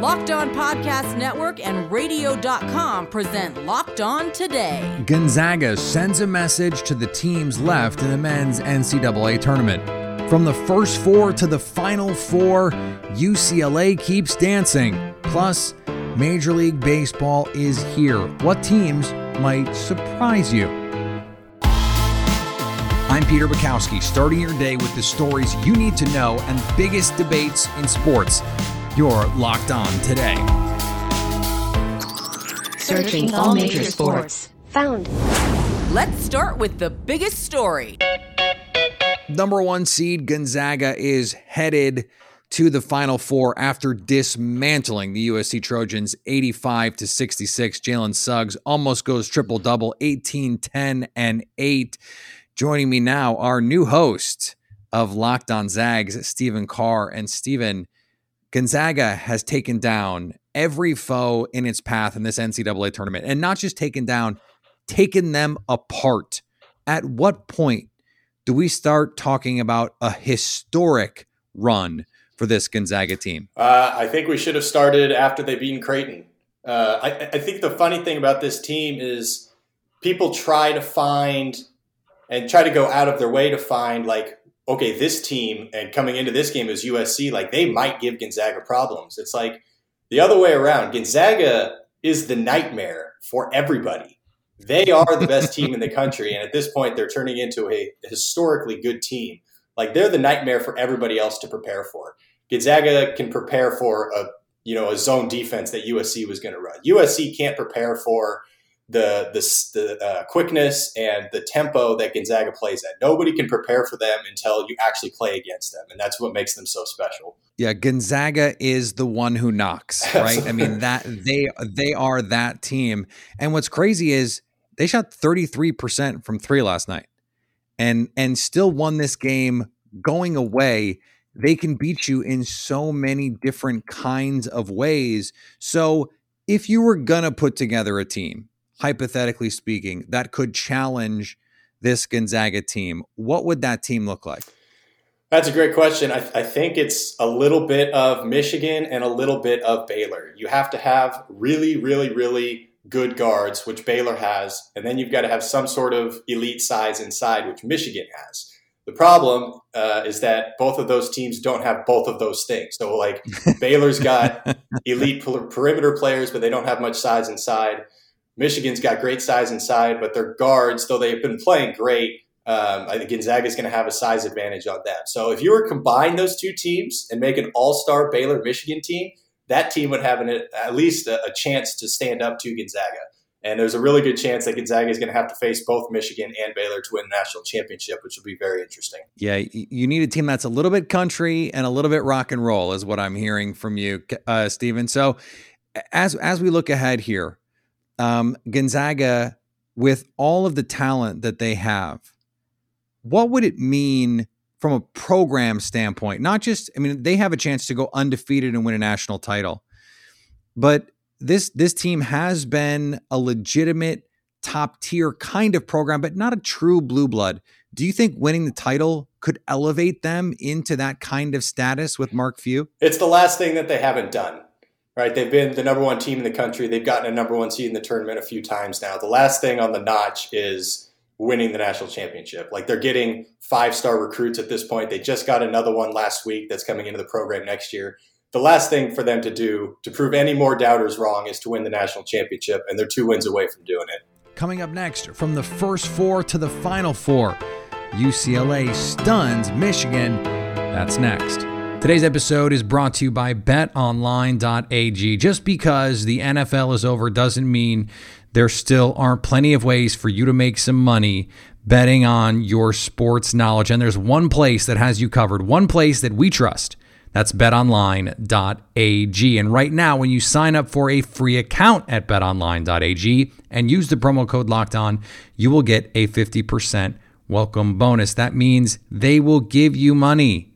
Locked On Podcast Network and Radio.com present Locked On Today. Gonzaga sends a message to the teams left in the men's NCAA tournament. From the first four to the final four, UCLA keeps dancing. Plus, Major League Baseball is here. What teams might surprise you? I'm Peter Bukowski, starting your day with the stories you need to know and biggest debates in sports. You're locked on today. Searching all major sports. Found. Let's start with the biggest story. Number one seed Gonzaga is headed to the Final Four after dismantling the USC Trojans 85 to 66. Jalen Suggs almost goes triple double, 18, 10, and 8. Joining me now, our new host of Locked on Zags, Stephen Carr. And Stephen, Gonzaga has taken down every foe in its path in this NCAA tournament, and not just taken down, taken them apart. At what point do we start talking about a historic run for this Gonzaga team? Uh, I think we should have started after they beat Creighton. Uh, I, I think the funny thing about this team is people try to find and try to go out of their way to find like okay, this team and coming into this game is USC, like they might give Gonzaga problems. It's like the other way around. Gonzaga is the nightmare for everybody. They are the best team in the country, and at this point, they're turning into a historically good team. Like they're the nightmare for everybody else to prepare for. Gonzaga can prepare for a you know a zone defense that USC was going to run. USC can't prepare for the the, the uh, quickness and the tempo that Gonzaga plays at. Nobody can prepare for them until you actually play against them, and that's what makes them so special. Yeah, Gonzaga is the one who knocks, right? I mean that they they are that team. And what's crazy is they shot 33% from 3 last night. And and still won this game going away. They can beat you in so many different kinds of ways. So, if you were going to put together a team hypothetically speaking, that could challenge this Gonzaga team, what would that team look like? That's a great question. I, I, think it's a little bit of Michigan and a little bit of Baylor. You have to have really, really, really good guards, which Baylor has, and then you've got to have some sort of elite size inside, which Michigan has. The problem uh, is that both of those teams don't have both of those things. So, like, Baylor's got elite perimeter players, but they don't have much size inside. Michigan's got great size inside, but their guards, though they've been playing great, um, I think Gonzaga is going to have a size advantage on that. So if you were to combine those two teams and make an all-star Baylor Michigan team, that team would have an, at least a, a, chance to stand up to Gonzaga. And there's a really good chance that Gonzaga is going to have to face both Michigan and Baylor to win the national championship, which will be very interesting. Yeah, you need a team that's a little bit country and a little bit rock and roll, is what I'm hearing from you, uh, Stephen. So as as we look ahead here, um, Gonzaga, with all of the talent that they have, what would it mean from a program standpoint? Not just, I mean, they have a chance to go undefeated and win a national title, but this this team has been a legitimate top tier kind of program, but not a true blue blood. Do you think winning the title could elevate them into that kind of status with Mark Few? It's the last thing that they haven't done right? They've been the number one team in the country. They've gotten a number one seed in the tournament a few times now. The last thing on the notch is winning the national championship. Like they're getting five star recruits at this point. They just got another one last week that's coming into the program next year. The last thing for them to do to prove any more doubters wrong is to win the national championship, and they're two wins away from doing it. Coming up next, from the first four to the final four, UCLA stuns Michigan. That's next. Today's episode is brought to you by betonline.ag. Just because the NFL is over doesn't mean there still aren't plenty of ways for you to make some money betting on your sports knowledge. And there's one place that has you covered, one place that we trust. That's betonline.ag. And right now, when you sign up for a free account at betonline.ag and use the promo code locked on, you will get a 50% welcome bonus. That means they will give you money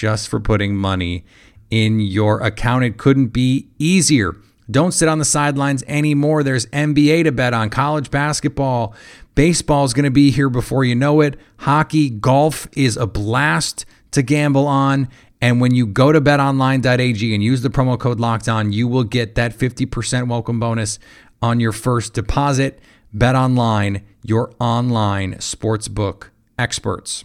just for putting money in your account. It couldn't be easier. Don't sit on the sidelines anymore. There's NBA to bet on, college basketball. Baseball is going to be here before you know it. Hockey, golf is a blast to gamble on. And when you go to betonline.ag and use the promo code locked on, you will get that 50% welcome bonus on your first deposit. Bet online, your online sportsbook experts.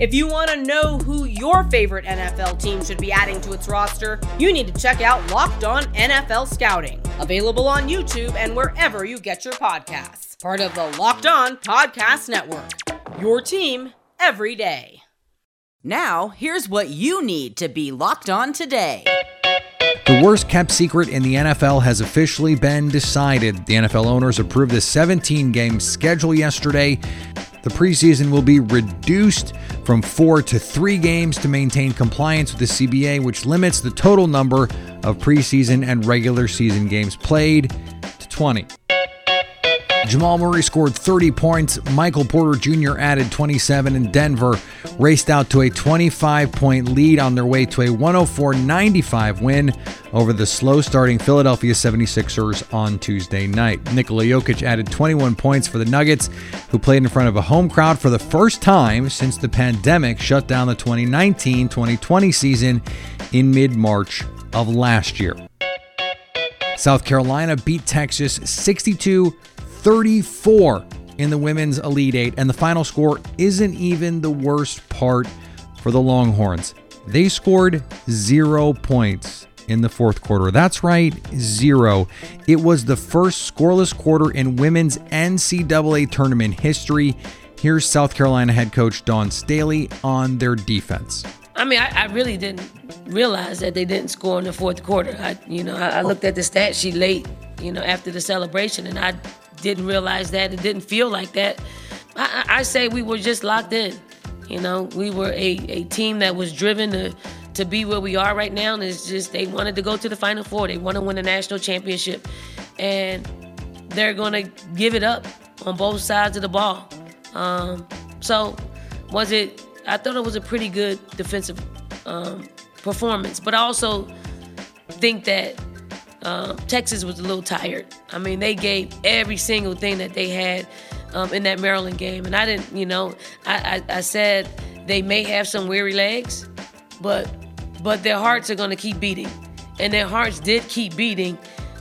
If you want to know who your favorite NFL team should be adding to its roster, you need to check out Locked On NFL Scouting, available on YouTube and wherever you get your podcasts. Part of the Locked On Podcast Network. Your team every day. Now, here's what you need to be locked on today. The worst kept secret in the NFL has officially been decided. The NFL owners approved the 17 game schedule yesterday. The preseason will be reduced from four to three games to maintain compliance with the CBA, which limits the total number of preseason and regular season games played to 20. Jamal Murray scored 30 points. Michael Porter Jr. added 27, and Denver raced out to a 25 point lead on their way to a 104 95 win over the slow starting Philadelphia 76ers on Tuesday night. Nikola Jokic added 21 points for the Nuggets, who played in front of a home crowd for the first time since the pandemic shut down the 2019 2020 season in mid March of last year. South Carolina beat Texas 62 34 in the women's Elite Eight, and the final score isn't even the worst part for the Longhorns. They scored zero points in the fourth quarter. That's right, zero. It was the first scoreless quarter in women's NCAA tournament history. Here's South Carolina head coach Dawn Staley on their defense. I mean, I, I, really didn't realize that they didn't score in the fourth quarter. I, you know, I, I looked at the stat sheet late, you know, after the celebration, and I didn't realize that. It didn't feel like that. I, I say we were just locked in. You know, we were a, a team that was driven to to be where we are right now. And it's just they wanted to go to the Final Four. They want to win a national championship, and they're going to give it up on both sides of the ball. Um, so, was it? I thought it was a pretty good defensive um, performance, but I also think that um, Texas was a little tired. I mean, they gave every single thing that they had um, in that Maryland game, and I didn't, you know, I, I, I said they may have some weary legs, but but their hearts are going to keep beating, and their hearts did keep beating.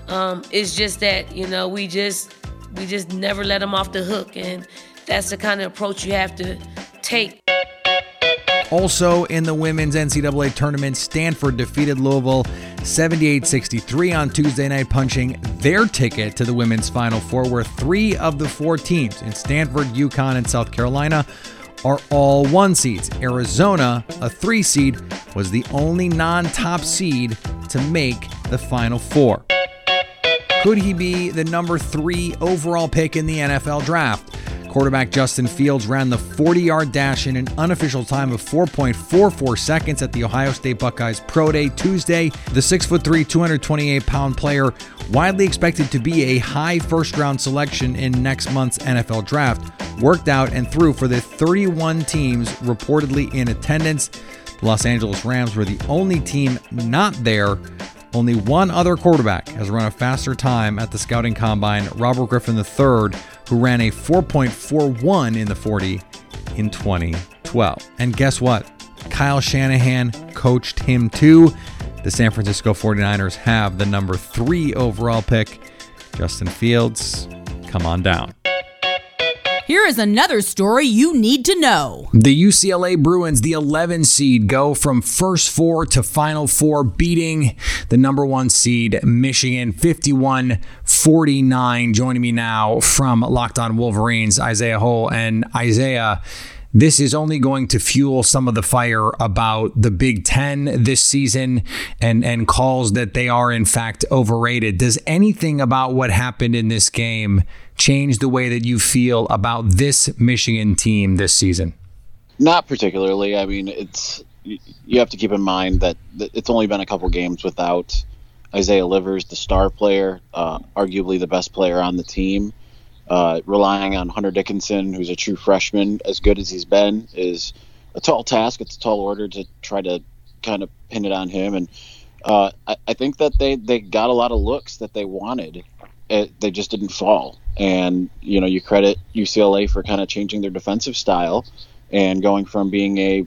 Um, it's just that you know we just we just never let them off the hook, and that's the kind of approach you have to take. Also in the women's NCAA tournament, Stanford defeated Louisville 78 63 on Tuesday night, punching their ticket to the women's Final Four, where three of the four teams in Stanford, UConn, and South Carolina are all one seeds. Arizona, a three seed, was the only non top seed to make the Final Four. Could he be the number three overall pick in the NFL draft? Quarterback Justin Fields ran the 40 yard dash in an unofficial time of 4.44 seconds at the Ohio State Buckeyes Pro Day Tuesday. The 6'3, 228 pound player, widely expected to be a high first round selection in next month's NFL draft, worked out and threw for the 31 teams reportedly in attendance. The Los Angeles Rams were the only team not there. Only one other quarterback has run a faster time at the scouting combine, Robert Griffin III who ran a 4.41 in the 40 in 2012. And guess what? Kyle Shanahan coached him too. The San Francisco 49ers have the number three overall pick. Justin Fields, come on down. Here is another story you need to know. The UCLA Bruins, the 11 seed, go from first four to final four, beating the number one seed, Michigan, 51 49. Joining me now from Locked On Wolverines, Isaiah Hole. And Isaiah, this is only going to fuel some of the fire about the Big Ten this season and, and calls that they are, in fact, overrated. Does anything about what happened in this game change the way that you feel about this Michigan team this season? Not particularly. I mean, it's you have to keep in mind that it's only been a couple games without Isaiah Livers, the star player, uh, arguably the best player on the team. Uh, relying on Hunter Dickinson, who's a true freshman, as good as he's been, is a tall task. It's a tall order to try to kind of pin it on him. And uh, I, I, think that they, they got a lot of looks that they wanted. It, they just didn't fall. And, you know, you credit UCLA for kind of changing their defensive style and going from being a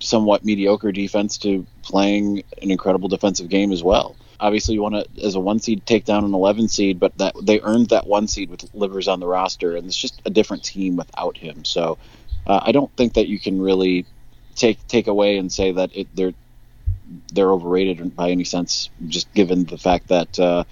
somewhat mediocre defense to playing an incredible defensive game as well obviously you want to as a one seed take down an 11 seed but that they earned that one seed with Livers on the roster and it's just a different team without him. So uh, i don't think that you can really take take away and say that it, they're they're overrated by any sense just given the fact that uh,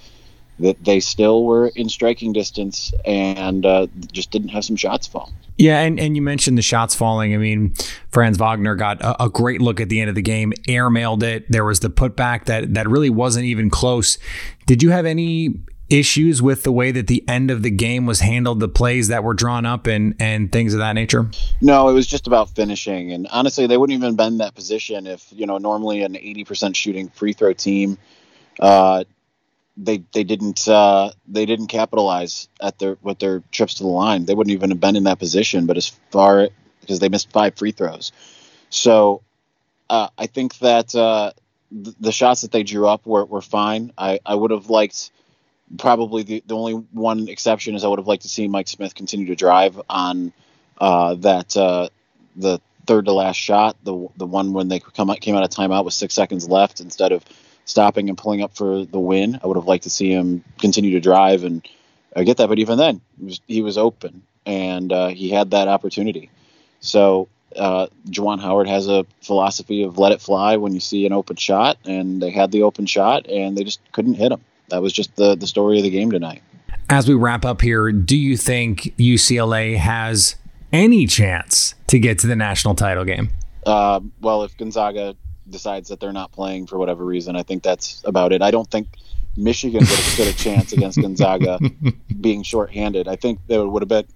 that they still were in striking distance and uh, just didn't have some shots fall. Yeah, and, and you mentioned the shots falling. I mean, Franz Wagner got a, a, great look at the end of the game, airmailed it. There was the putback that that really wasn't even close. Did you have any issues with the way that the end of the game was handled, the plays that were drawn up and and things of that nature? No, it was just about finishing. And honestly, they wouldn't even been in that position if, you know, normally an 80% shooting free throw team uh, they they didn't uh, they didn't capitalize at their with their trips to the line. They wouldn't even have been in that position. But as far because they missed five free throws, so uh, I think that uh, th- the shots that they drew up were, were fine. I, I would have liked probably the, the only one exception is I would have liked to see Mike Smith continue to drive on uh, that uh, the third to last shot, the the one when they come out, came out of timeout with six seconds left instead of stopping and pulling up for the win. I would have liked to see him continue to drive and uh, get that, but even then, he was, he was open and uh, he had that opportunity. So uh, Juwan Howard has a philosophy of let it fly when you see an open shot, and they had the open shot and they just couldn't hit him. That was just the the story of the game tonight. As we wrap up here, do you think UCLA has any chance to get to the national title game? Uh, well, if Gonzaga decides that they're not playing for whatever reason. I think that's about it. I don't think Michigan would have stood a chance against Gonzaga being shorthanded. I think that would have been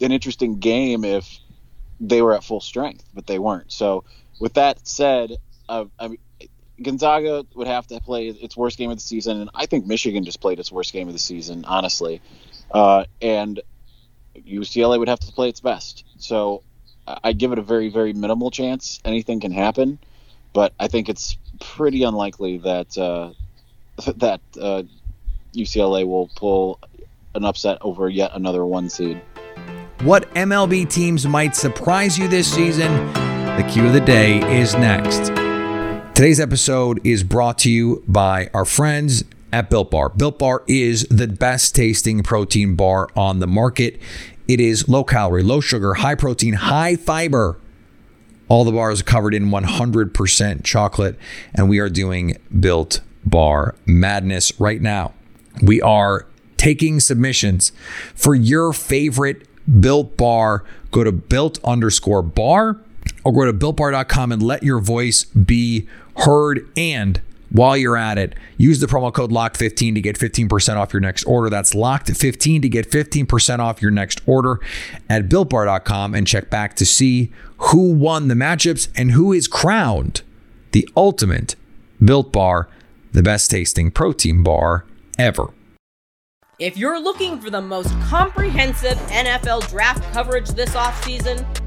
an interesting game if they were at full strength, but they weren't. So, with that said, uh, I mean, Gonzaga would have to play its worst game of the season, and I think Michigan just played its worst game of the season, honestly. Uh, and UCLA would have to play its best. So I give it a very, very minimal chance. Anything can happen but I think it's pretty unlikely that uh, that uh, UCLA will pull an upset over yet another one seed. What MLB teams might surprise you this season? The Q of the day is next. Today's episode is brought to you by our friends at Built Bar. Built Bar is the best tasting protein bar on the market. It is low calorie, low sugar, high protein, high fiber all the bars are covered in 100% chocolate, and we are doing Built Bar Madness right now. We are taking submissions for your favorite Built Bar. Go to built underscore bar or go to builtbar.com and let your voice be heard. And while you're at it, use the promo code LOCK15 to get 15% off your next order. That's LOCKED15 to get 15% off your next order at builtbar.com and check back to see who won the matchups and who is crowned the ultimate Built Bar, the best tasting protein bar ever. If you're looking for the most comprehensive NFL draft coverage this offseason,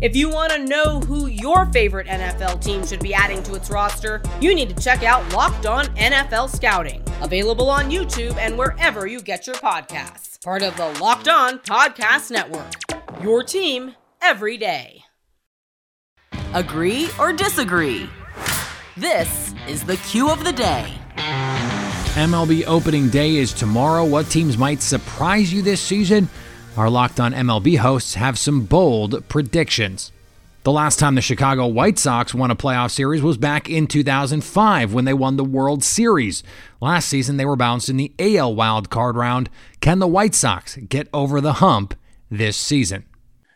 If you want to know who your favorite NFL team should be adding to its roster, you need to check out Locked On NFL Scouting, available on YouTube and wherever you get your podcasts. Part of the Locked On Podcast Network. Your team every day. Agree or disagree? This is the Q of the day. MLB opening day is tomorrow. What teams might surprise you this season? Our Locked On MLB hosts have some bold predictions. The last time the Chicago White Sox won a playoff series was back in 2005 when they won the World Series. Last season, they were bounced in the AL wild card round. Can the White Sox get over the hump this season?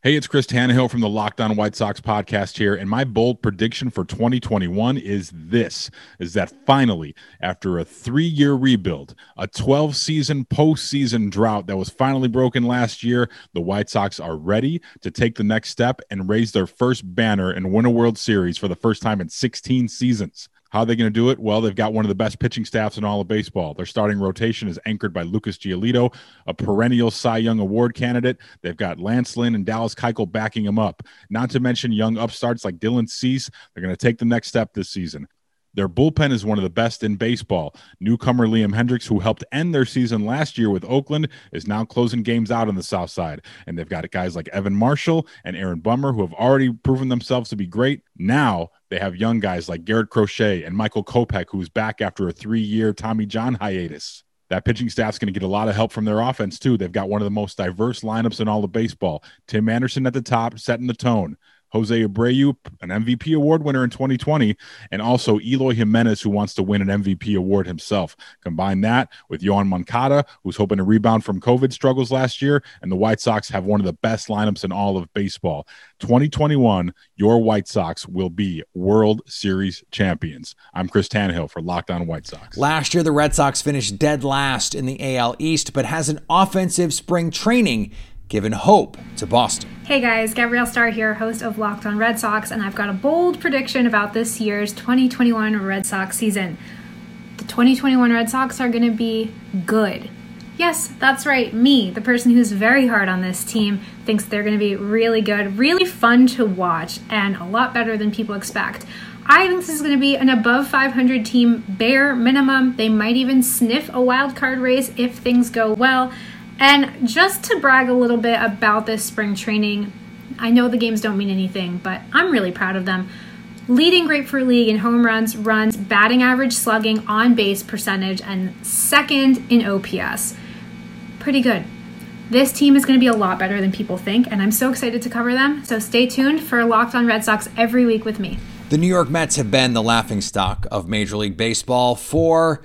Hey, it's Chris Tannehill from the Locked On White Sox podcast here, and my bold prediction for 2021 is this: is that finally, after a three-year rebuild, a 12-season postseason drought that was finally broken last year, the White Sox are ready to take the next step and raise their first banner and win a World Series for the first time in 16 seasons. How are they going to do it? Well, they've got one of the best pitching staffs in all of baseball. Their starting rotation is anchored by Lucas Giolito, a perennial Cy Young Award candidate. They've got Lance Lynn and Dallas Keuchel backing him up. Not to mention young upstarts like Dylan Cease. They're going to take the next step this season. Their bullpen is one of the best in baseball. Newcomer Liam Hendriks, who helped end their season last year with Oakland, is now closing games out on the South Side. And they've got guys like Evan Marshall and Aaron Bummer, who have already proven themselves to be great. Now they have young guys like Garrett Crochet and Michael Kopech, who's back after a three year Tommy John hiatus. That pitching staff's going to get a lot of help from their offense, too. They've got one of the most diverse lineups in all of baseball. Tim Anderson at the top, setting the tone. Jose Abreu, an MVP award winner in 2020, and also Eloy Jimenez, who wants to win an MVP award himself. Combine that with Yoan Moncada, who's hoping to rebound from COVID struggles last year, and the White Sox have one of the best lineups in all of baseball. 2021, your White Sox will be World Series champions. I'm Chris Tannehill for Locked On White Sox. Last year, the Red Sox finished dead last in the AL East, but has an offensive spring training given hope to Boston. Hey guys, Gabrielle Starr here, host of Locked on Red Sox, and I've got a bold prediction about this year's 2021 Red Sox season. The 2021 Red Sox are going to be good. Yes, that's right. Me, the person who's very hard on this team, thinks they're going to be really good, really fun to watch, and a lot better than people expect. I think this is going to be an above 500 team, bare minimum. They might even sniff a wild card race if things go well. And just to brag a little bit about this spring training, I know the games don't mean anything, but I'm really proud of them. Leading Grapefruit League in home runs, runs, batting average, slugging, on base percentage, and second in OPS. Pretty good. This team is going to be a lot better than people think, and I'm so excited to cover them. So stay tuned for Locked on Red Sox every week with me. The New York Mets have been the laughingstock of Major League Baseball for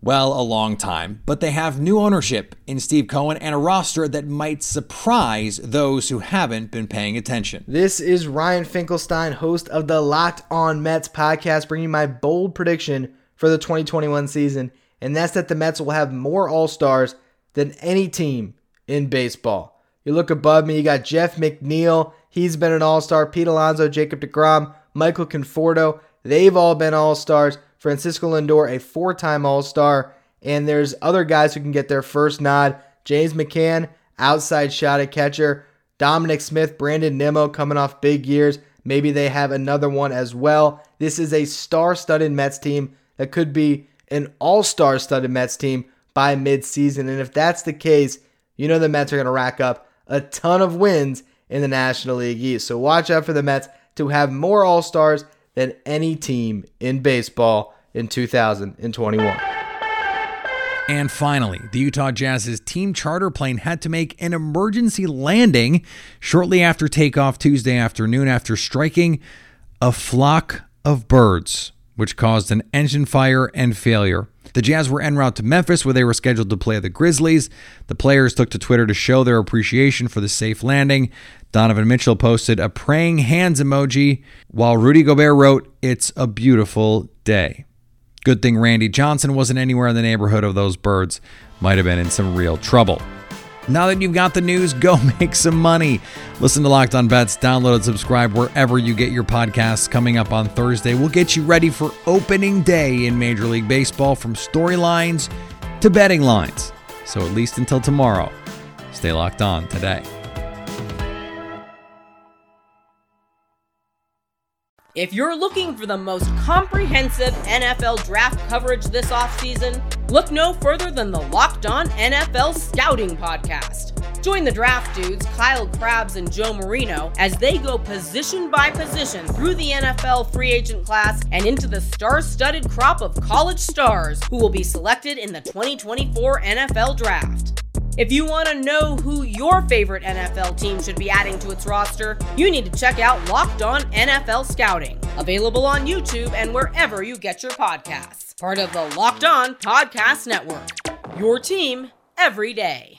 well, a long time, but they have new ownership in Steve Cohen and a roster that might surprise those who haven't been paying attention. This is Ryan Finkelstein, host of the Locked On Mets podcast, bringing my bold prediction for the 2021 season, and that's that the Mets will have more All Stars than any team in baseball. You look above me, you got Jeff McNeil, he's been an All Star, Pete Alonso, Jacob DeGrom, Michael Conforto, they've all been All Stars. Francisco Lindor, a four time All Star. And there's other guys who can get their first nod. James McCann, outside shot at catcher. Dominic Smith, Brandon Nimmo coming off big years. Maybe they have another one as well. This is a star studded Mets team that could be an all star studded Mets team by midseason. And if that's the case, you know the Mets are going to rack up a ton of wins in the National League East. So watch out for the Mets to have more all stars than any team in baseball in 2021. And finally, the Utah Jazz's team charter plane had to make an emergency landing shortly after takeoff Tuesday afternoon after striking a flock of birds, which caused an engine fire and failure. The Jazz were en route to Memphis, where they were scheduled to play the Grizzlies. The players took to Twitter to show their appreciation for the safe landing. Donovan Mitchell posted a praying hands emoji, while Rudy Gobert wrote, It's a beautiful day. Good thing Randy Johnson wasn't anywhere in the neighborhood of those birds. Might have been in some real trouble. Now that you've got the news, go make some money. Listen to Locked On Bets, download and subscribe wherever you get your podcasts. Coming up on Thursday, we'll get you ready for opening day in Major League Baseball from storylines to betting lines. So at least until tomorrow, stay locked on today. If you're looking for the most comprehensive NFL draft coverage this offseason, look no further than the Locked On NFL Scouting Podcast. Join the draft dudes, Kyle Crabbs and Joe Marino, as they go position by position through the NFL free agent class and into the star studded crop of college stars who will be selected in the 2024 NFL Draft. If you want to know who your favorite NFL team should be adding to its roster, you need to check out Locked On NFL Scouting, available on YouTube and wherever you get your podcasts. Part of the Locked On Podcast Network. Your team every day.